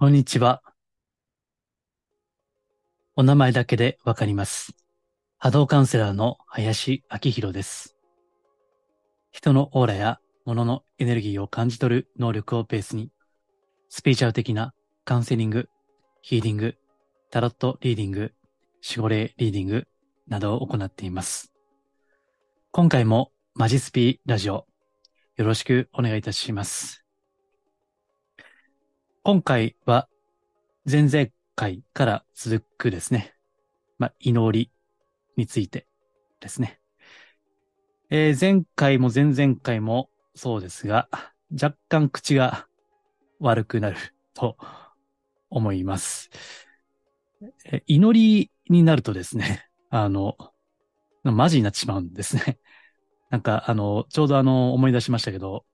こんにちは。お名前だけでわかります。波動カウンセラーの林明宏です。人のオーラや物のエネルギーを感じ取る能力をベースに、スピーチャル的なカウンセリング、ヒーリング、タロットリーディング、守護霊リーディングなどを行っています。今回もマジスピラジオ、よろしくお願いいたします。今回は前々回から続くですね。まあ、祈りについてですね。えー前回も前々回もそうですが、若干口が悪くなると思います。え祈りになるとですね、あの、マジになってしまうんですね。なんか、あの、ちょうどあの、思い出しましたけど、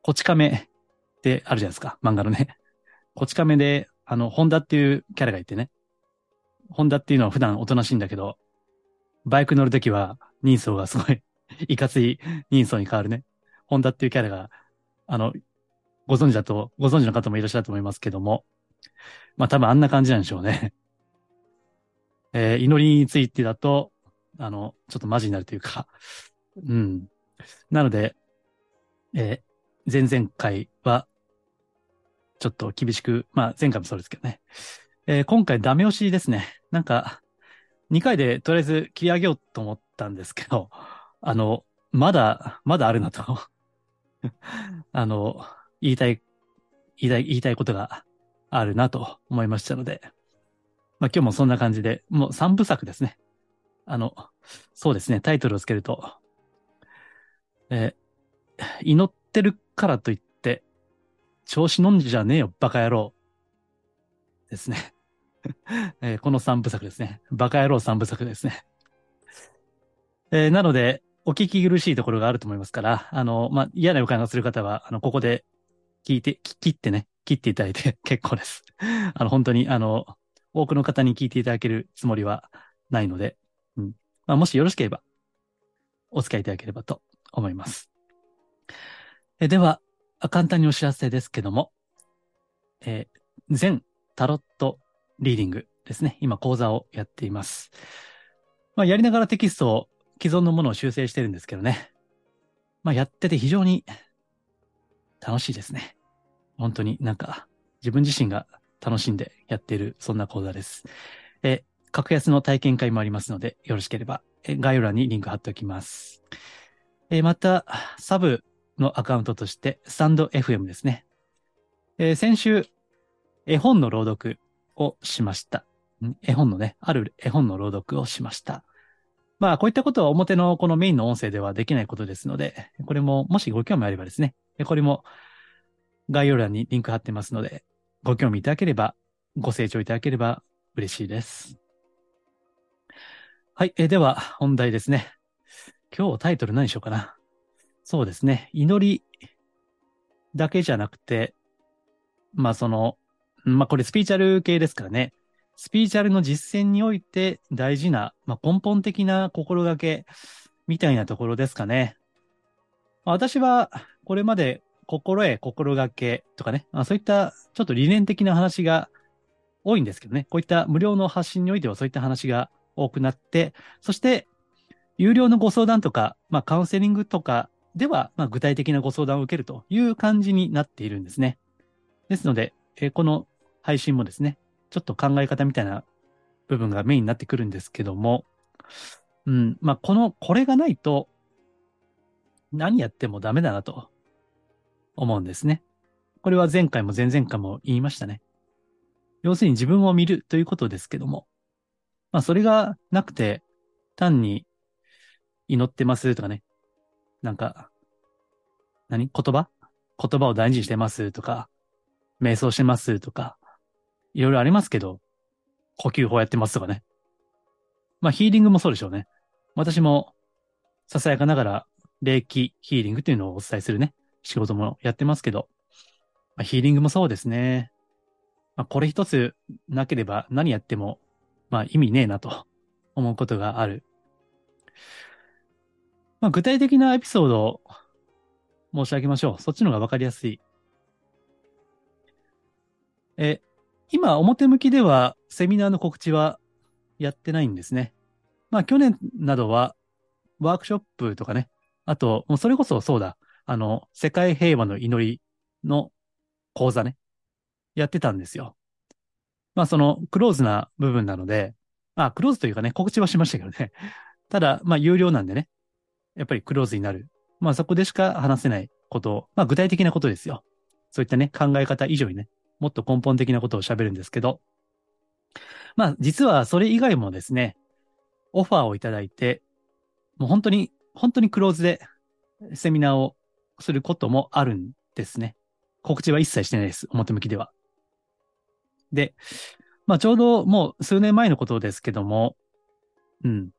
こち亀ってあるじゃないですか、漫画のね。こち亀で、あの、ホンダっていうキャラがいてね。ホンダっていうのは普段おとなしいんだけど、バイク乗るときは人相がすごい、いかつい人相に変わるね。ホンダっていうキャラが、あの、ご存知だと、ご存知の方もいらっしゃると思いますけども、まあ多分あんな感じなんでしょうね。えー祈りについてだと、あの、ちょっとマジになるというか、うん。なので、えー前々回は、ちょっと厳しく、まあ前回もそうですけどね。えー今回ダメ押しですね。なんか、2回でとりあえず切り上げようと思ったんですけど、あの、まだ、まだあるなと。あの、言いたい、言いたい、言いたいことがあるなと思いましたので、まあ今日もそんな感じで、もう3部作ですね。あの、そうですね、タイトルをつけると、えー祈ってるからといって、調子乗んじゃねえよ、バカ野郎。ですね。えーこの3部作ですね。バカ野郎3部作ですね。えーなので、お聞き苦しいところがあると思いますから、あの、まあ、嫌な予感がする方は、あの、ここで聞いて、切ってね、切っていただいて 結構です。あの、本当に、あの、多くの方に聞いていただけるつもりはないので、うん。まあ、もしよろしければ、お付き合いいただければと思います。えでは、簡単にお知らせですけども、えー全タロットリーディングですね。今講座をやっています。まあ、やりながらテキストを既存のものを修正してるんですけどね。まあ、やってて非常に楽しいですね。本当になんか自分自身が楽しんでやっているそんな講座です。え、格安の体験会もありますので、よろしければえ概要欄にリンク貼っておきます。えまた、サブのアカウントとして、スタンド FM ですね。えー先週、絵本の朗読をしました。ん絵本のね、ある絵本の朗読をしました。まあ、こういったことは表のこのメインの音声ではできないことですので、これももしご興味あればですね、これも概要欄にリンク貼ってますので、ご興味いただければ、ご清聴いただければ嬉しいです。はい、えーでは本題ですね。今日タイトル何しようかな。そうですね。祈りだけじゃなくて、まあその、まあこれスピーチャル系ですからね。スピーチャルの実践において大事な、まあ根本的な心がけみたいなところですかね。まあ私はこれまで心得、心がけとかね、まあそういったちょっと理念的な話が多いんですけどね。こういった無料の発信においてはそういった話が多くなって、そして有料のご相談とか、まあカウンセリングとかでは、まあ具体的なご相談を受けるという感じになっているんですね。ですので、えーこの配信もですね、ちょっと考え方みたいな部分がメインになってくるんですけども、うん、まあこの、これがないと何やってもダメだなと思うんですね。これは前回も前々回も言いましたね。要するに自分を見るということですけども、まあそれがなくて、単に祈ってますとかね、なんか、何？言葉？言葉を大事にしてますとか、瞑想してますとか、いろいろありますけど、呼吸法やってますとかね。まあヒーリングもそうでしょうね。私も、ささやかながら、霊気ヒーリングというのをお伝えするね、仕事もやってますけど、まあ、ヒーリングもそうですね。まあ、これ一つなければ何やっても、まあ意味ねえなと思うことがある。まあ具体的なエピソードを申し上げましょう。そっちの方がわかりやすい。え、今、表向きではセミナーの告知はやってないんですね。まあ、去年などはワークショップとかね、あと、もうそれこそそうだ、あの、世界平和の祈りの講座ね、やってたんですよ。まあ、そのクローズな部分なので、まあ、クローズというかね、告知はしましたけどね。ただ、まあ、有料なんでね、やっぱりクローズになる。まあ、そこでしか話せないことを、まあ、具体的なことですよ。そういったね、考え方以上にね、もっと根本的なことを喋るんですけど、まあ、実はそれ以外もですね、オファーをいただいて、もう本当に、本当にクローズでセミナーをすることもあるんですね。告知は一切してないです。表向きでは。で、まあちょうどもう数年前のことですけども、うん。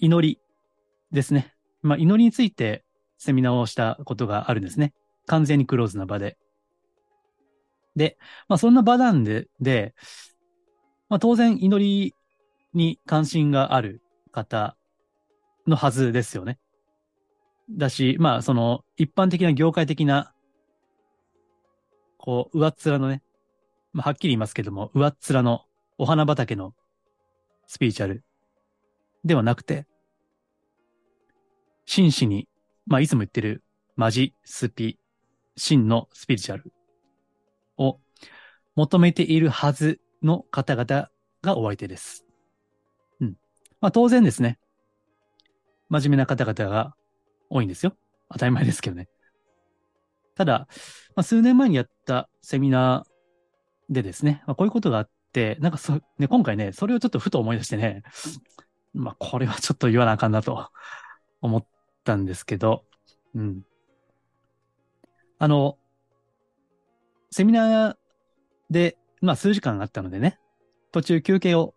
祈りですね。まあ祈りについてセミナーをしたことがあるんですね。完全にクローズな場で。で、まあそんな場なんで、で、まあ当然祈りに関心がある方のはずですよね。だし、まあその一般的な業界的な、こう、上っ面のね、まあはっきり言いますけども、上っ面のお花畑のスピーチャルではなくて、真摯に、まあいつも言ってるマジスピ、真のスピリチュアルを求めているはずの方々がお相手です。うん。まあ当然ですね。真面目な方々が多いんですよ。当たり前ですけどね。ただ、まあ、数年前にやったセミナーでですね、まあ、こういうことがあって、なんかそ、ね、今回ね、それをちょっとふと思い出してね、まあこれはちょっと言わなあかんなと思ったんですけど、うん。あの、セミナーで、まあ数時間あったのでね、途中休憩を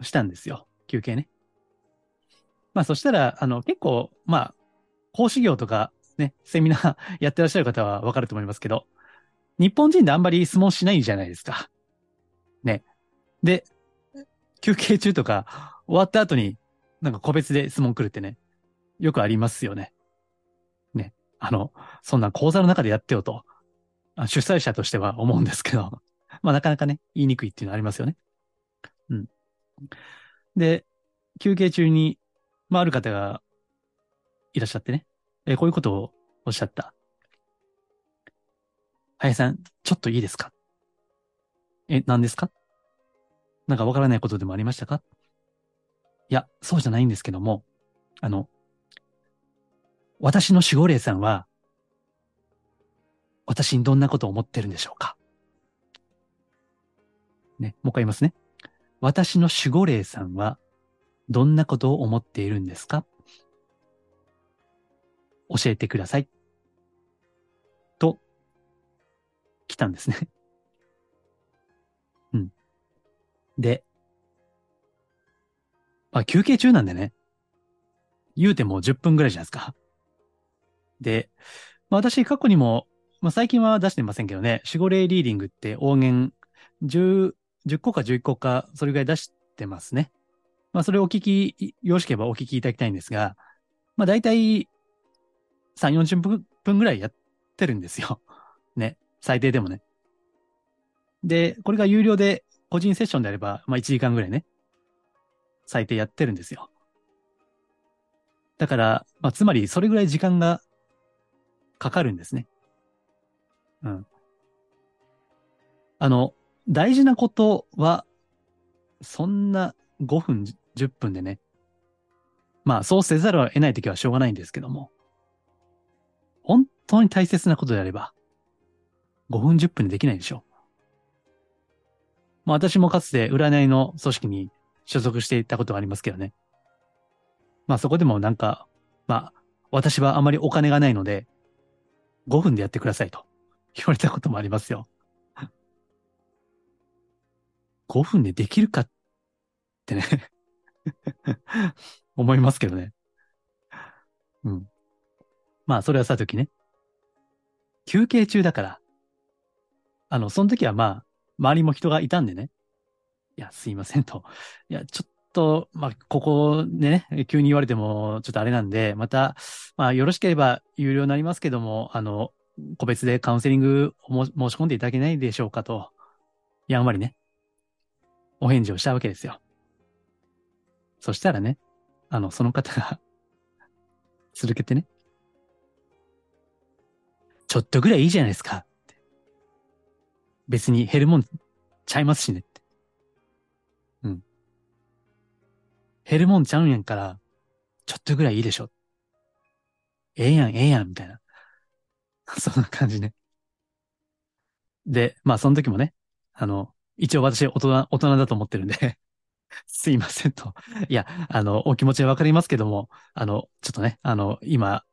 したんですよ。休憩ね。まあそしたら、あの結構、まあ、講師業とかね、セミナーやってらっしゃる方はわかると思いますけど、日本人であんまり質問しないじゃないですか。ね。で、休憩中とか終わった後になんか個別で質問来るってね、よくありますよね。ね。あの、そんな講座の中でやってよと。主催者としては思うんですけど、まあなかなかね、言いにくいっていうのはありますよね。うん。で、休憩中に、まあある方がいらっしゃってね、え、こういうことをおっしゃった。林さん、ちょっといいですか？え、何ですか？なんかわからないことでもありましたか？いや、そうじゃないんですけども、あの、私の守護霊さんは、私にどんなことを思ってるんでしょうか？ね、もう一回言いますね。私の守護霊さんは、どんなことを思っているんですか？教えてください。と、来たんですね。うん。で、まあ休憩中なんでね、言うても10分ぐらいじゃないですか。で、まあ私過去にもまあ、最近は出してませんけどね、守護霊リーディングって応源10、10個か11個か、それぐらい出してますね。まあ、それをお聞き、よろしければお聞きいただきたいんですが、まあ、大体、3、40分ぐらいやってるんですよ。ね。最低でもね。で、これが有料で、個人セッションであれば、まあ、1時間ぐらいね。最低やってるんですよ。だから、まあ、つまり、それぐらい時間がかかるんですね。うん。あの、大事なことは、そんな5分、10分でね。まあ、そうせざるを得ないときはしょうがないんですけども。本当に大切なことであれば、5分、10分でできないでしょう。まあ、私もかつて占いの組織に所属していたことがありますけどね。まあ、そこでもなんか、まあ、私はあまりお金がないので、5分でやってくださいと。言われたこともありますよ。5分でできるかってね 思いますけどね。うん。まあ、それはさときね。休憩中だから、あの、その時はまあ、周りも人がいたんでね。いや、すいませんと。いや、ちょっと、まあ、ここでね、急に言われても、ちょっとあれなんで、また、まあ、よろしければ有料になりますけども、あの、個別でカウンセリングを申し込んでいただけないでしょうかと、やんわりね、お返事をしたわけですよ。そしたらね、あの、その方が続けてね、ちょっとぐらいいいじゃないですか。別に減るもんちゃいますしね減るもんちゃうんやんから、ちょっとぐらいいいでしょ。ええやん、ええやん、みたいな。そんな感じね。で、まあその時もね、あの、一応私大人、大人だと思ってるんで すいませんと。いや、あの、お気持ちはわかりますけども、あの、ちょっとね、あの、今、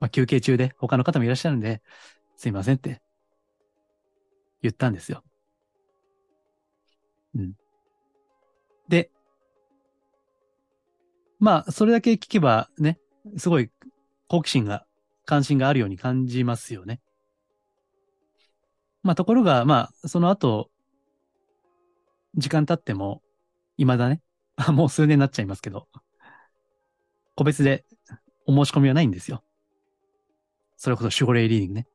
まあ、休憩中で他の方もいらっしゃるんで、すいませんって言ったんですよ。うん。まあ、それだけ聞けばね、すごい好奇心が、関心があるように感じますよね。まあ、ところが、まあ、その後、時間経っても、未だね、もう数年になっちゃいますけど、個別でお申し込みはないんですよ。それこそ守護霊リーディングね。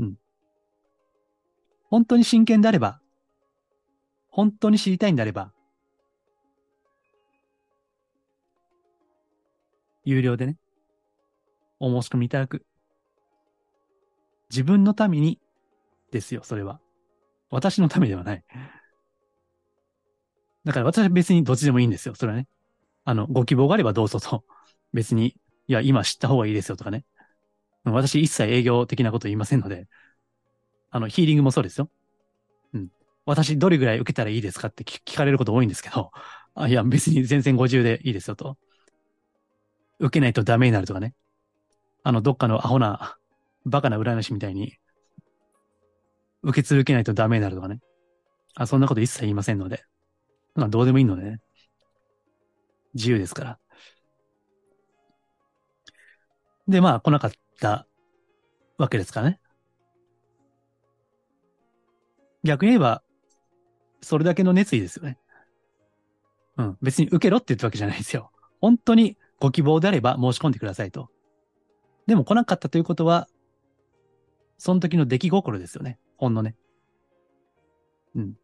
うん。本当に真剣であれば、本当に知りたいんであれば、有料でね、お申し込みいただく。自分のためにですよ、それは。私のためではない。だから私は別にどっちでもいいんですよ、それはね。あの、ご希望があればどうぞと。別に、いや、今知った方がいいですよとかね。私一切営業的なこと言いませんので、あの、ヒーリングもそうですよ。うん。私どれぐらい受けたらいいですかって聞かれること多いんですけど、あいや、別に全然50でいいですよと。受けないとダメになるとかね。あの、どっかのアホな、バカな占い師みたいに、受け続けないとダメになるとかね。あ、そんなこと一切言いませんので。まあ、どうでもいいのでね。自由ですから。で、まあ、来なかったわけですからね。逆に言えば、それだけの熱意ですよね。うん。別に受けろって言ったわけじゃないですよ。本当にご希望であれば申し込んでくださいと。でも来なかったということは、その時の出来心ですよね。ほんのね。うん。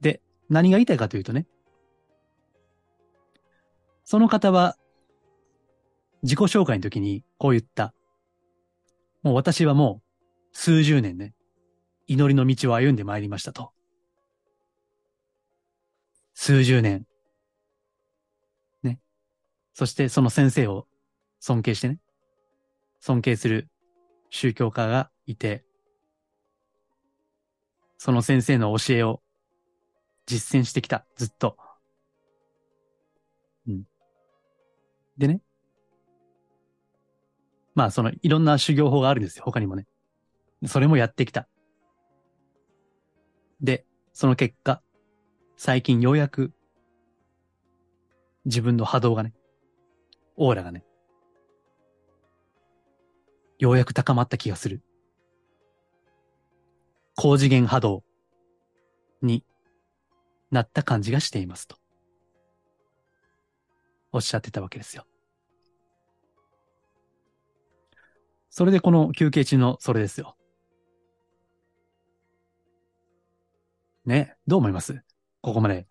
で、何が言いたいかというとね。その方は、自己紹介の時にこう言った。もう私はもう数十年ね、祈りの道を歩んでまいりましたと。数十年。そしてその先生を尊敬してね。尊敬する宗教家がいて、その先生の教えを実践してきた。ずっと。うん。でね。まあ、そのいろんな修行法があるんですよ。他にもね。それもやってきた。で、その結果、最近ようやく自分の波動がね、オーラがね、ようやく高まった気がする。高次元波動になった感じがしていますと。おっしゃってたわけですよ。それでこの休憩中のそれですよ。ね、どう思います？ここまで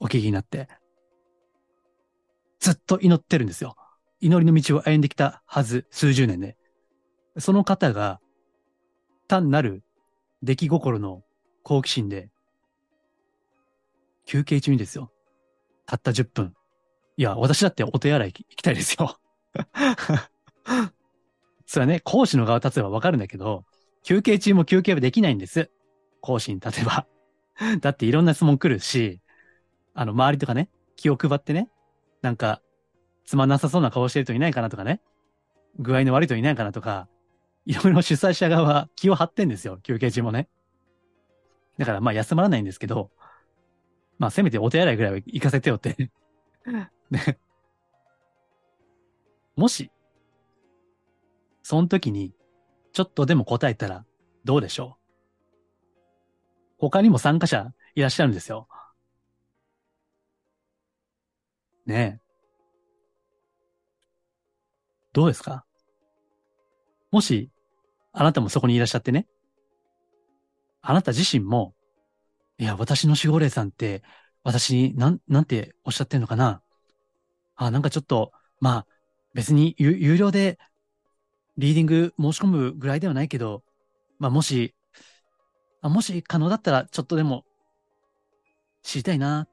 お聞きになって。ずっと祈ってるんですよ。祈りの道を歩んできたはず、数十年で。その方が、単なる出来心の好奇心で、休憩中にですよ。たった10分。いや、私だってお手洗い行きたいですよ。それはね、講師の側立てばわかるんだけど、休憩中も休憩はできないんです。講師に立てば。だっていろんな質問来るし、あの、周りとかね、気を配ってね、なんか、つまんなさそうな顔してる人いないかなとかね、具合の悪い人いないかなとか、いろいろ主催者側は気を張ってんですよ、休憩中もね。だからまあ休まらないんですけど、まあせめてお手洗いぐらいは行かせてよってね。もし、その時に、ちょっとでも答えたらどうでしょう？他にも参加者いらっしゃるんですよ。ねえ。どうですか？もし、あなたもそこにいらっしゃってね、あなた自身も、いや、私の守護霊さんって、私に、なん、なんておっしゃってんのかな。あ、なんかちょっと、まあ、別に有料でリーディング申し込むぐらいではないけど、まあ、もし、あもし可能だったら、ちょっとでも、知りたいな、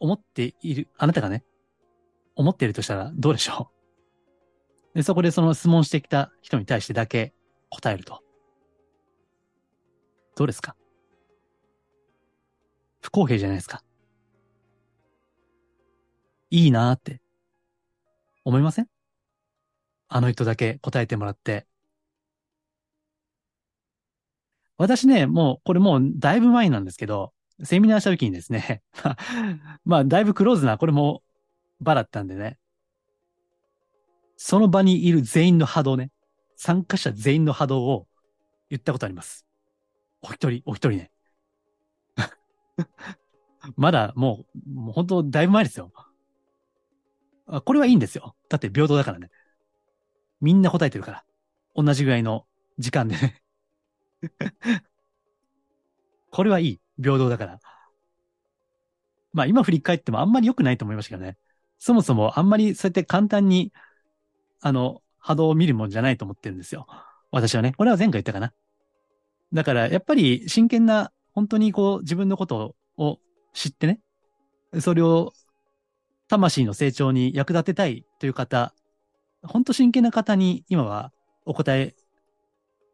思っている、あなたがね、思っているとしたらどうでしょう？で、そこでその質問してきた人に対してだけ答えると。どうですか？不公平じゃないですか。いいなーって思いません？あの人だけ答えてもらって。私ね、もう、これもうだいぶ前なんですけど、セミナーした時にですね、まあ、だいぶクローズな、これも場だったんでね、その場にいる全員の波動ね、参加者全員の波動を言ったことあります。お一人、お一人ね。まだもう、もう本当だいぶ前ですよ。これはいいんですよ。だって平等だからね。みんな答えてるから。同じぐらいの時間でね。これはいい。平等だから。まあ今振り返ってもあんまり良くないと思いましたけどね。そもそもあんまりそうやって簡単に、あの、波動を見るもんじゃないと思ってるんですよ。私はね。これは前回言ったかな。だからやっぱり真剣な、本当にこう自分のことを知ってね。それを魂の成長に役立てたいという方本当真剣な方に今はお答え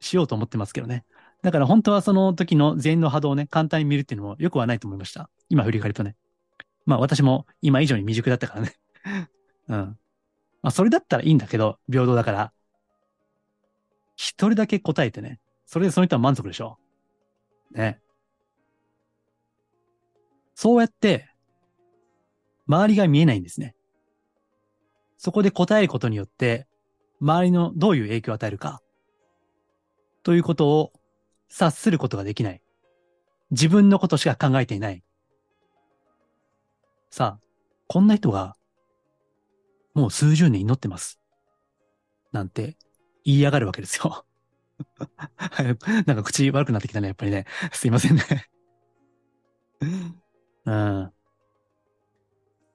しようと思ってますけどね。だから本当はその時の全員の波動をね、簡単に見るっていうのもよくはないと思いました。今振り返るとね。まあ私も今以上に未熟だったからね。うん。まあそれだったらいいんだけど、平等だから。一人だけ答えてね。それでその人は満足でしょ。ね。そうやって、周りが見えないんですね。そこで答えることによって、周りのどういう影響を与えるか、ということを察することができない。自分のことしか考えていない。さあ、こんな人が、もう数十年祈ってます。なんて言いやがるわけですよ。なんか口悪くなってきたね、やっぱりね。すいませんね うん。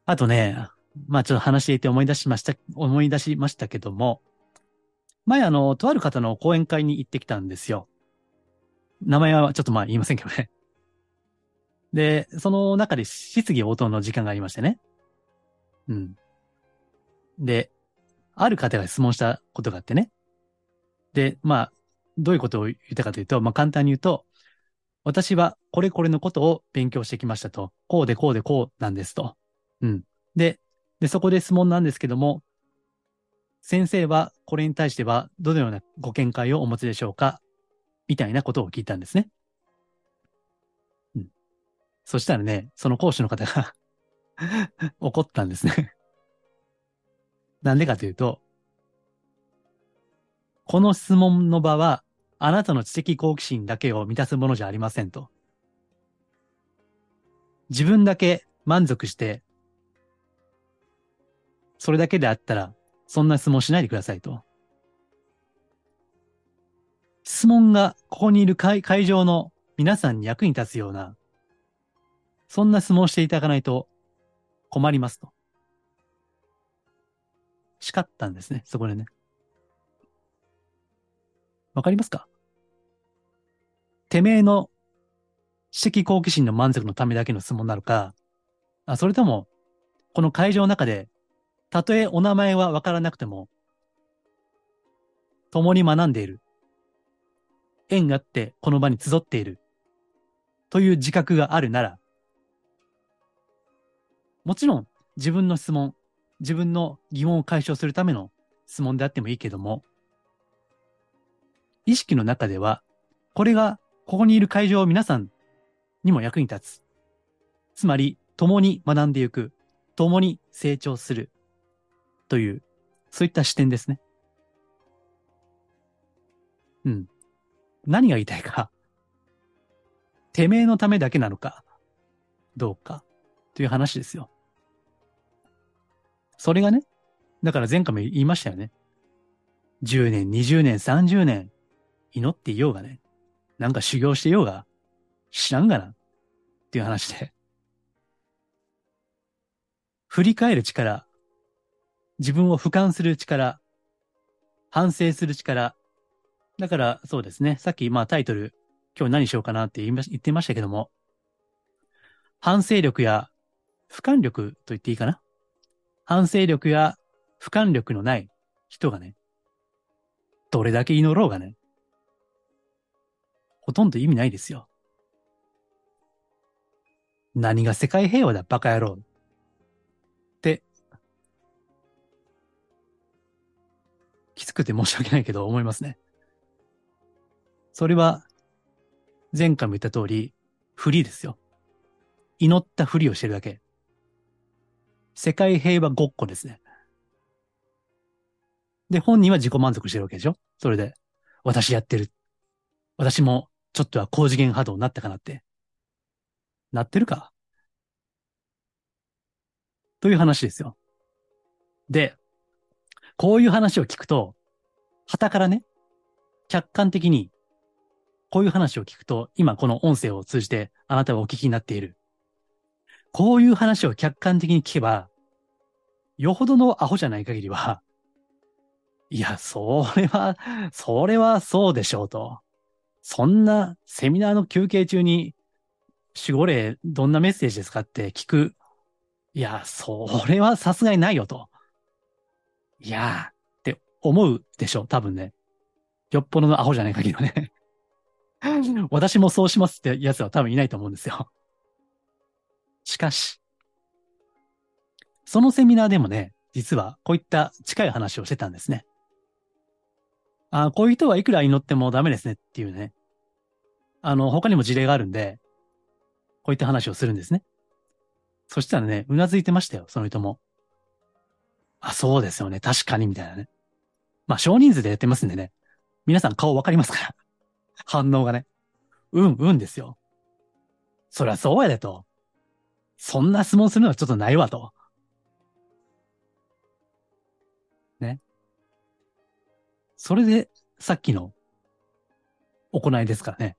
あとね、まあちょっと話していて思い出しました、思い出しましたけども、前あの、とある方の講演会に行ってきたんですよ。名前はちょっとまあ言いませんけどね。で、その中で質疑応答の時間がありましてね。うん。で、ある方が質問したことがあってね。で、まあ、どういうことを言ったかというと、まあ簡単に言うと、私はこれこれのことを勉強してきましたと。こうでこうでこうなんですと。うん。で、で、そこで質問なんですけども、先生はこれに対してはどのようなご見解をお持ちでしょうか？みたいなことを聞いたんですね。うん。そしたらね、その講師の方が 怒ったんですねなんでかというと、この質問の場は、あなたの知的好奇心だけを満たすものじゃありませんと。自分だけ満足してそれだけであったら、そんな質問しないでくださいと。質問がここにいる会会場の皆さんに役に立つような、そんな質問をしていただかないと困りますと。叱ったんですね、そこでね。わかりますか？てめえの知的好奇心の満足のためだけの質問なのか、あそれとも、この会場の中でたとえお名前はわからなくても、共に学んでいる。縁があってこの場に集っている。という自覚があるなら、もちろん自分の質問、自分の疑問を解消するための質問であってもいいけども、意識の中では、これがここにいる会場を皆さんにも役に立つ。つまり、共に学んでいく。共に成長する。という、そういった視点ですね。うん。何が言いたいか。てめえのためだけなのか、どうか、という話ですよ。それがね、だから前回も言いましたよね。10年、20年、30年、祈っていようがね、なんか修行していようが、知らんがな、っていう話で。振り返る力、自分を俯瞰する力、反省する力。だから、そうですね。さっき、まあタイトル、今日何しようかなって言いま言ってましたけども、反省力や俯瞰力と言っていいかな反省力や俯瞰力のない人がね、どれだけ祈ろうがね、ほとんど意味ないですよ。何が世界平和だ、バカ野郎。って、きつくて申し訳ないけど思いますね。それは、前回も言った通り、フリーですよ。祈ったふりをしてるだけ。世界平和ごっこですね。で、本人は自己満足してるわけでしょ？それで、私やってる。私もちょっとは高次元波動になったかなって。なってるか？という話ですよ。で、こういう話を聞くと、旗からね、客観的に、こういう話を聞くと、今この音声を通じてあなたはお聞きになっている。こういう話を客観的に聞けば、よほどのアホじゃない限りは、いや、それは、それはそうでしょうと。そんなセミナーの休憩中に守護霊どんなメッセージですかって聞く。いや、それはさすがにないよと。いやーって思うでしょう、多分ね。よっぽどのアホじゃない限りはね。私もそうしますってやつは多分いないと思うんですよ。しかし、そのセミナーでもね、実はこういった近い話をしてたんですね。ああこういう人はいくら祈ってもダメですねっていうね。あの、他にも事例があるんで、こういった話をするんですね。そしたらね、うなずいてましたよ、その人も。あ、そうですよね、確かに、みたいなね。まあ、少人数でやってますんでね。皆さん顔わかりますから。反応がね。うん、うんですよ。そりゃそうやでと。そんな質問するのはちょっとないわと。ね。それで、さっきの行いですからね。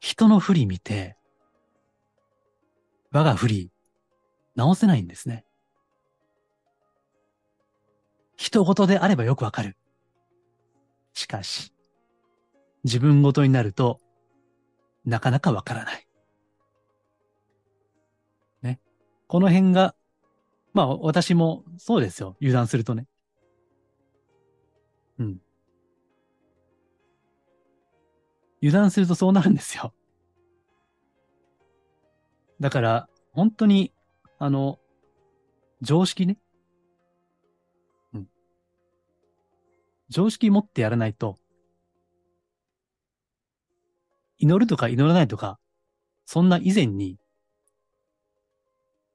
人の不利見て、我が不利、直せないんですね。人事であればよくわかる。しかし、自分ごとになると、なかなかわからない。ね。この辺が、まあ私もそうですよ。油断するとね。うん。油断するとそうなるんですよ。だから、本当に、あの、常識ね。常識持ってやらないと、祈るとか祈らないとか、そんな以前に、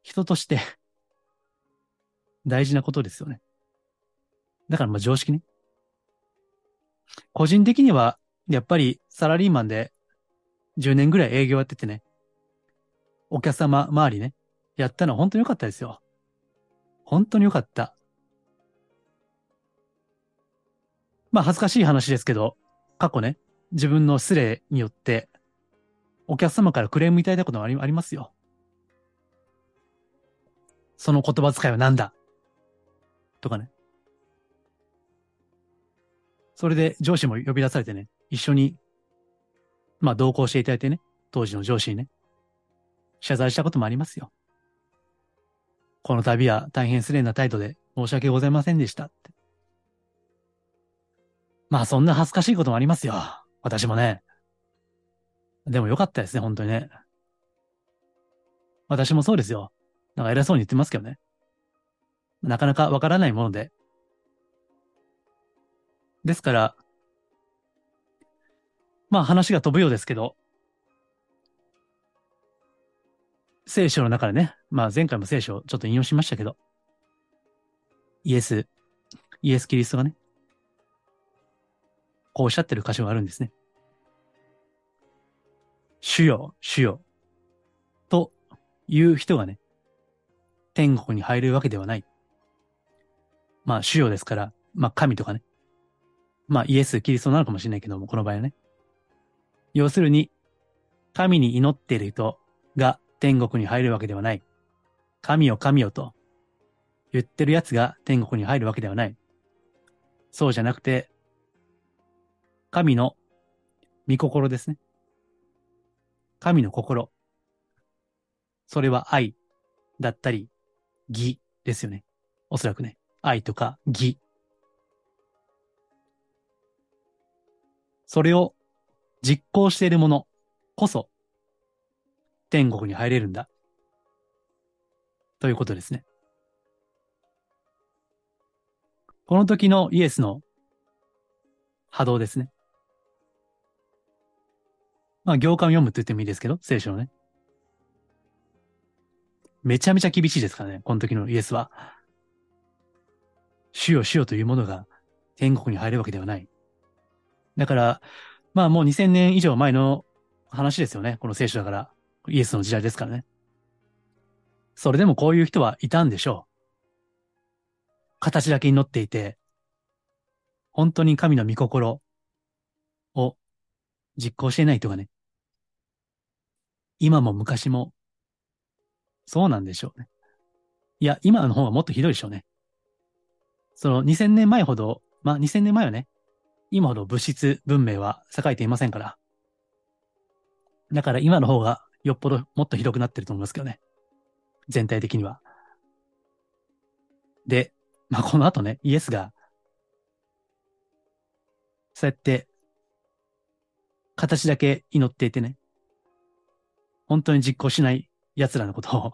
人として大事なことですよね。だからまあ常識ね。個人的には、やっぱりサラリーマンで10年ぐらい営業やっててね、お客様周りね、やったのは本当に良かったですよ。本当に良かった。まあ恥ずかしい話ですけど、過去ね、自分の失礼によって、お客様からクレームいただいたこともありますよ。その言葉遣いは何だ？とかね。それで上司も呼び出されてね、一緒に、まあ同行していただいてね、当時の上司にね、謝罪したこともありますよ。この度は大変失礼な態度で申し訳ございませんでしたって。まあそんな恥ずかしいこともありますよ。私もね。でもよかったですね、本当にね。私もそうですよ。なんか偉そうに言ってますけどね。なかなかわからないもので。ですから、まあ話が飛ぶようですけど、聖書の中でね、まあ前回も聖書をちょっと引用しましたけど、イエス、イエス・キリストがね、こうおっしゃってる箇所があるんですね。主よ、主よ、という人がね、天国に入るわけではない。まあ主要ですから、まあ神とかね。まあイエス、キリストなのかもしれないけども、この場合はね。要するに、神に祈っている人が天国に入るわけではない。神よ神よと言ってる奴が天国に入るわけではない。そうじゃなくて、神の御心ですね。神の心。それは愛だったり、義ですよね。おそらくね。愛とか義。それを実行しているものこそ天国に入れるんだ。ということですね。この時のイエスの波動ですね。まあ、行間を読むって言ってもいいですけど、聖書のね。めちゃめちゃ厳しいですからね、この時のイエスは。主よ主よというものが天国に入るわけではない。だから、まあもう2000年以上前の話ですよね。この聖書だから。イエスの時代ですからね。それでもこういう人はいたんでしょう。形だけに乗っていて、本当に神の御心実行してない人がね、今も昔も、そうなんでしょうね。いや、今の方がもっとひどいでしょうね。その2000年前ほど、まあ2000年前はね、今ほど物質文明は栄えていませんから。だから今の方がよっぽどもっとひどくなってると思いますけどね。全体的には。で、まあ、この後ね、イエスが、そうやって、形だけ祈っていてね、本当に実行しない奴らのことを、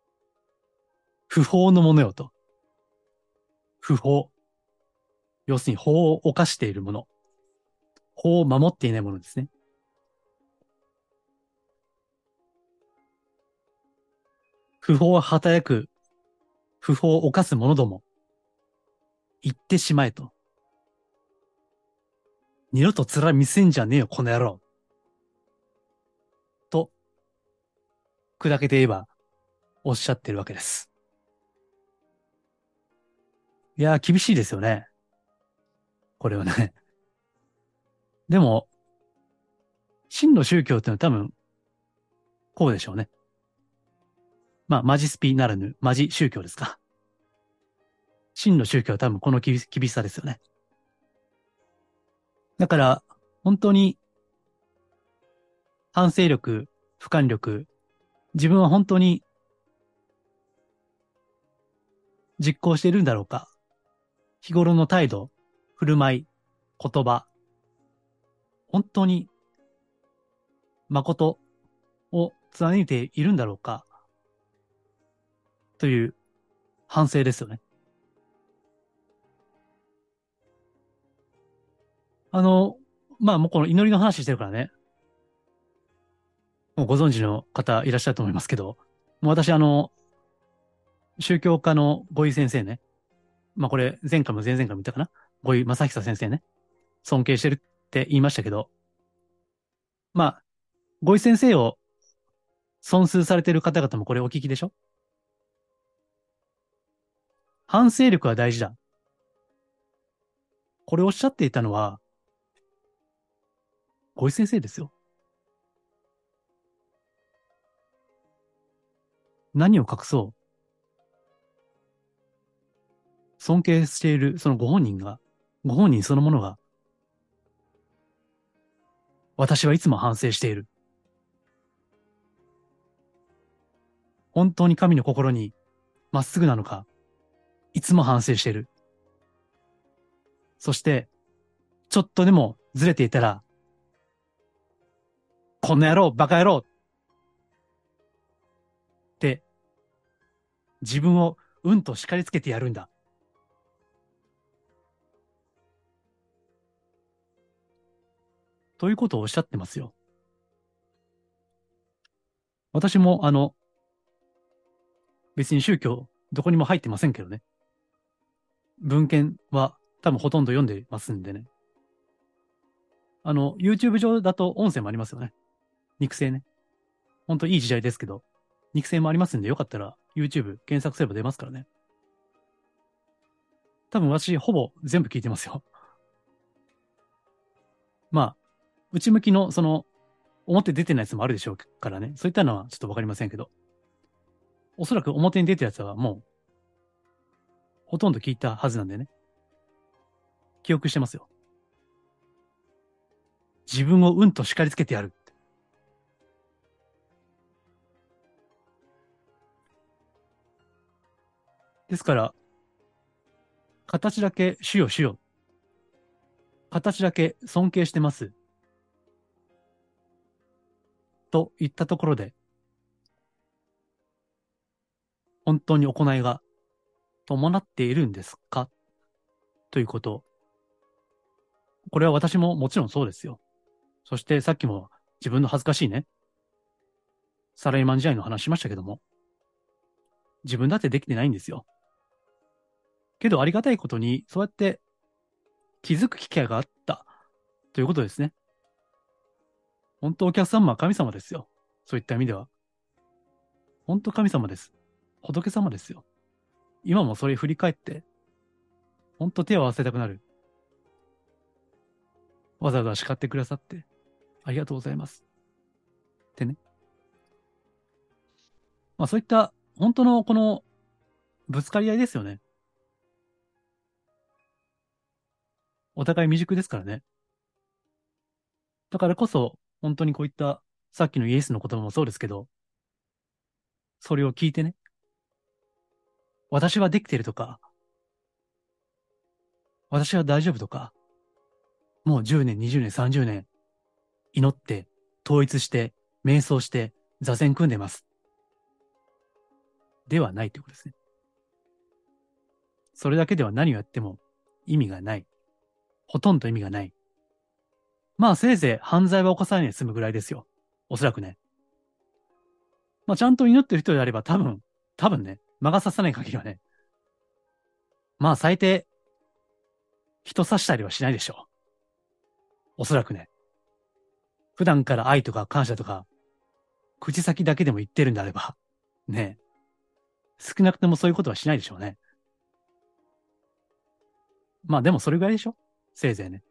不法のものよと。不法。要するに法を犯しているもの。法を守っていないものですね。不法を働く、不法を犯す者ども、言ってしまえと。二度と面見せんじゃねえよ、この野郎。と、砕けて言えば、おっしゃってるわけです。いや厳しいですよね。これはね。でも、真の宗教ってのは多分、こうでしょうね。まあ、マジスピならぬ、マジ宗教ですか。真の宗教は多分この厳しさですよね。だから、本当に、反省力、俯瞰力、自分は本当に実行しているんだろうか。日頃の態度、振る舞い、言葉、本当に誠を貫いているんだろうか。という反省ですよね。あの、まあもうこの祈りの話してるからね。もうご存知の方いらっしゃると思いますけど、もう私あの、宗教家のご井先生ね。まあこれ前回も前々回も言ったかな。ご井正久先生ね。尊敬してるって言いましたけど、まあ、ご井先生を尊崇されてる方々もこれお聞きでしょ？反省力は大事だ。これおっしゃっていたのは、ごい先生ですよ。何を隠そう尊敬しているそのご本人が、ご本人そのものが、私はいつも反省している。本当に神の心にまっすぐなのか、いつも反省している。そして、ちょっとでもずれていたら、この野郎、バカ野郎って、自分をうんと叱りつけてやるんだ。ということをおっしゃってますよ。私も、あの、別に宗教、どこにも入ってませんけどね。文献は多分ほとんど読んでますんでね。あの、YouTube 上だと音声もありますよね。肉声ね。ほんといい時代ですけど、肉声もありますんで、よかったら YouTube 検索すれば出ますからね。多分私ほぼ全部聞いてますよ。まあ、内向きのその、表出てないやつもあるでしょうからね。そういったのはちょっとわかりませんけど。おそらく表に出てるやつはもう、ほとんど聞いたはずなんでね。記憶してますよ。自分をうんと叱りつけてやる。ですから、形だけ主よ主よ。形だけ尊敬してます。と言ったところで、本当に行いが伴っているんですか？ということ。これは私ももちろんそうですよ。そしてさっきも自分の恥ずかしいね、サラリーマン時代の話しましたけども、自分だってできてないんですよ。けどありがたいことに、そうやって気づく機会があったということですね。本当お客様は神様ですよ。そういった意味では。本当神様です。仏様ですよ。今もそれ振り返って、本当手を合わせたくなる。わざわざ叱ってくださって、ありがとうございます。ってね。まあそういった本当のこのぶつかり合いですよね。お互い未熟ですからね。だからこそ、本当にこういった、さっきのイエスの言葉もそうですけど、それを聞いてね、私はできてるとか、私は大丈夫とか、もう10年、20年、30年、祈って、統一して、瞑想して、座禅組んでます。ではないということですね。それだけでは何をやっても意味がない。ほとんど意味がない。まあせいぜい犯罪は犯さないで済むぐらいですよ。おそらくね。まあちゃんと祈ってる人であれば多分、多分ね、魔が差さない限りはね。まあ最低、人刺したりはしないでしょう。おそらくね。普段から愛とか感謝とか、口先だけでも言ってるんであれば、ね少なくともそういうことはしないでしょうね。まあでもそれぐらいでしょせいぜいね。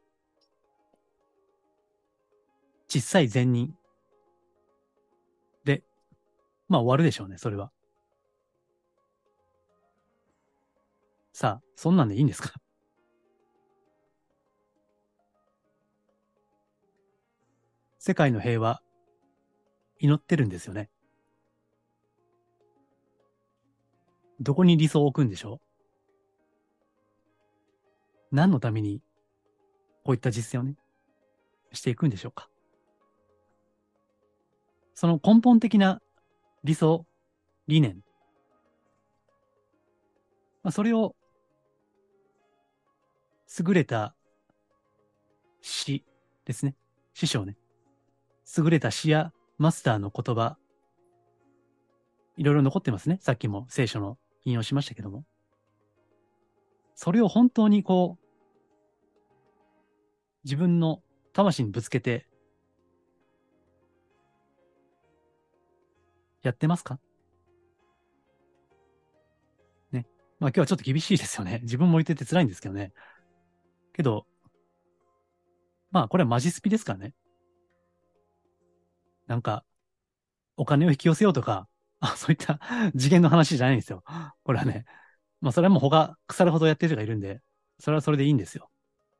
小さい善人。で、まあ終わるでしょうね、それは。さあ、そんなんでいいんですか？世界の平和、祈ってるんですよね。どこに理想を置くんでしょう？何のためにこういった実践をね、していくんでしょうか。その根本的な理想、理念。まあ、それを、優れた詩ですね。師匠ね。優れた詩やマスターの言葉、いろいろ残ってますね。さっきも聖書の引用しましたけども。それを本当にこう、自分の魂にぶつけて、やってますか？ね。まあ今日はちょっと厳しいですよね。自分も言ってて辛いんですけどね。けど、まあこれはマジスピですからね。なんか、お金を引き寄せようとか、あそういった 次元の話じゃないんですよ。これはね。まあそれはもう他腐るほどやってる人がいるんで、それはそれでいいんですよ。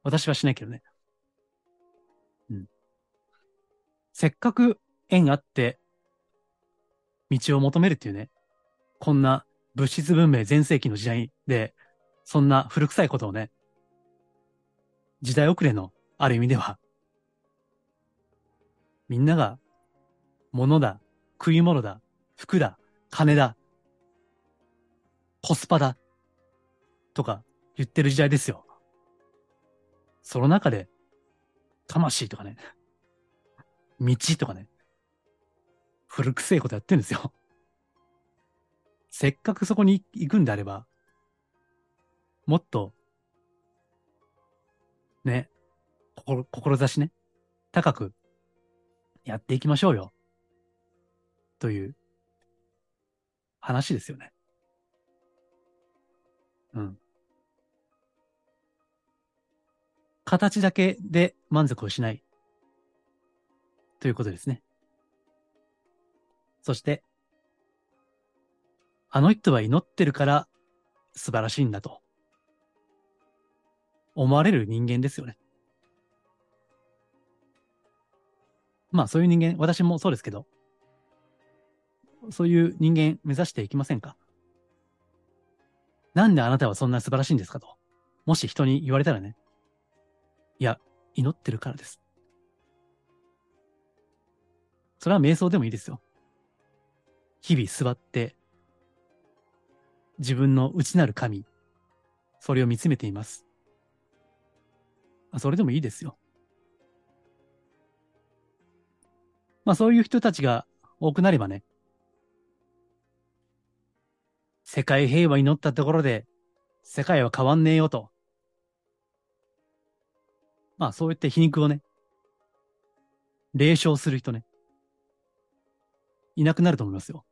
私はしないけどね。せっかく縁あって、道を求めるっていうね、こんな物質文明全盛期の時代で、そんな古臭いことをね、時代遅れのある意味では、みんなが物だ、食い物だ、服だ、金だ、コスパだ、とか言ってる時代ですよ。その中で、魂とかね、道とかね、古くせえことやってるんですよ。せっかくそこに行くんであれば、もっと、ね、心、志ね、高くやっていきましょうよ。という話ですよね。うん。形だけで満足をしない。ということですね。そして、あの人は祈ってるから素晴らしいんだと。思われる人間ですよね。まあそういう人間、私もそうですけど、そういう人間目指していきませんか？なんであなたはそんな素晴らしいんですかと。もし人に言われたらね。いや、祈ってるからです。それは瞑想でもいいですよ。日々座って、自分の内なる神、それを見つめています。それでもいいですよ。まあそういう人たちが多くなればね、世界平和に乗ったところで、世界は変わんねえよと。まあそうやって皮肉をね、霊障する人ね、いなくなると思いますよ。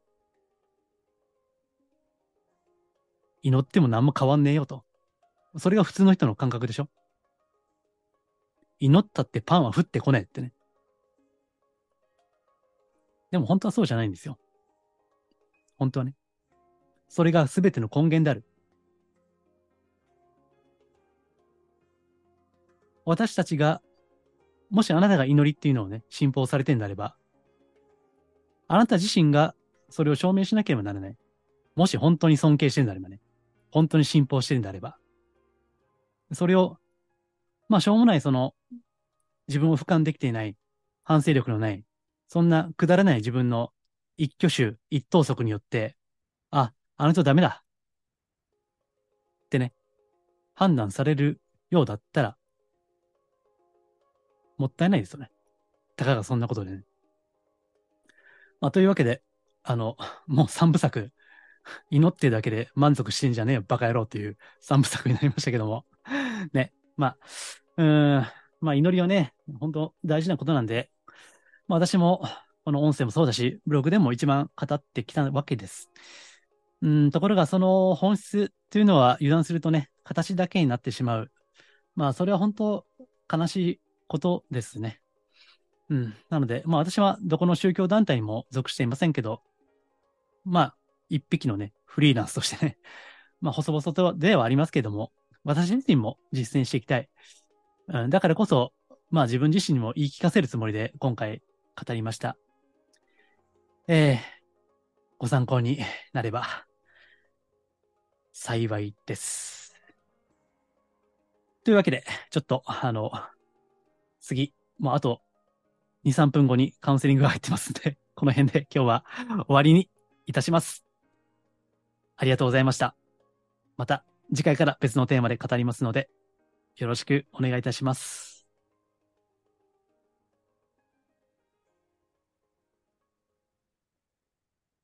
祈っても何も変わんねえよと。それが普通の人の感覚でしょ祈ったってパンは降ってこねえってね。でも本当はそうじゃないんですよ。本当はね。それが全ての根源である。私たちが、もしあなたが祈りっていうのをね、信奉されてんであれば、あなた自身がそれを証明しなければならない。もし本当に尊敬してるんであればね、本当に信奉してるんであれば、それを、まあ、しょうもないその、自分を俯瞰できていない、反省力のない、そんなくだらない自分の一挙手一投足によって、あ、あの人ダメだ。ってね、判断されるようだったら、もったいないですよね。たかがそんなことでね。まあ、というわけで、あの、もう三部作、祈ってるだけで満足してんじゃねえよ、バカ野郎っていう三部作になりましたけども。ね、まあ、うん、まあ祈りはね、本当大事なことなんで、まあ私も、この音声もそうだし、ブログでも一番語ってきたわけです。うん、ところがその本質というのは油断するとね、形だけになってしまう。まあそれは本当悲しいことですね。うん。なので、まあ私はどこの宗教団体にも属していませんけど、まあ一匹のね、フリーランスとしてね、まあ細々とではありますけども、私自身も実践していきたい。うん、だからこそ、まあ自分自身にも言い聞かせるつもりで今回語りました。えー、ご参考になれば幸いです。というわけで、ちょっと、あの、次、もうあと2、3分後にカウンセリングが入ってますんで、この辺で今日は終わりにいたします。ありがとうございました。また次回から別のテーマで語りますので、よろしくお願いいたします。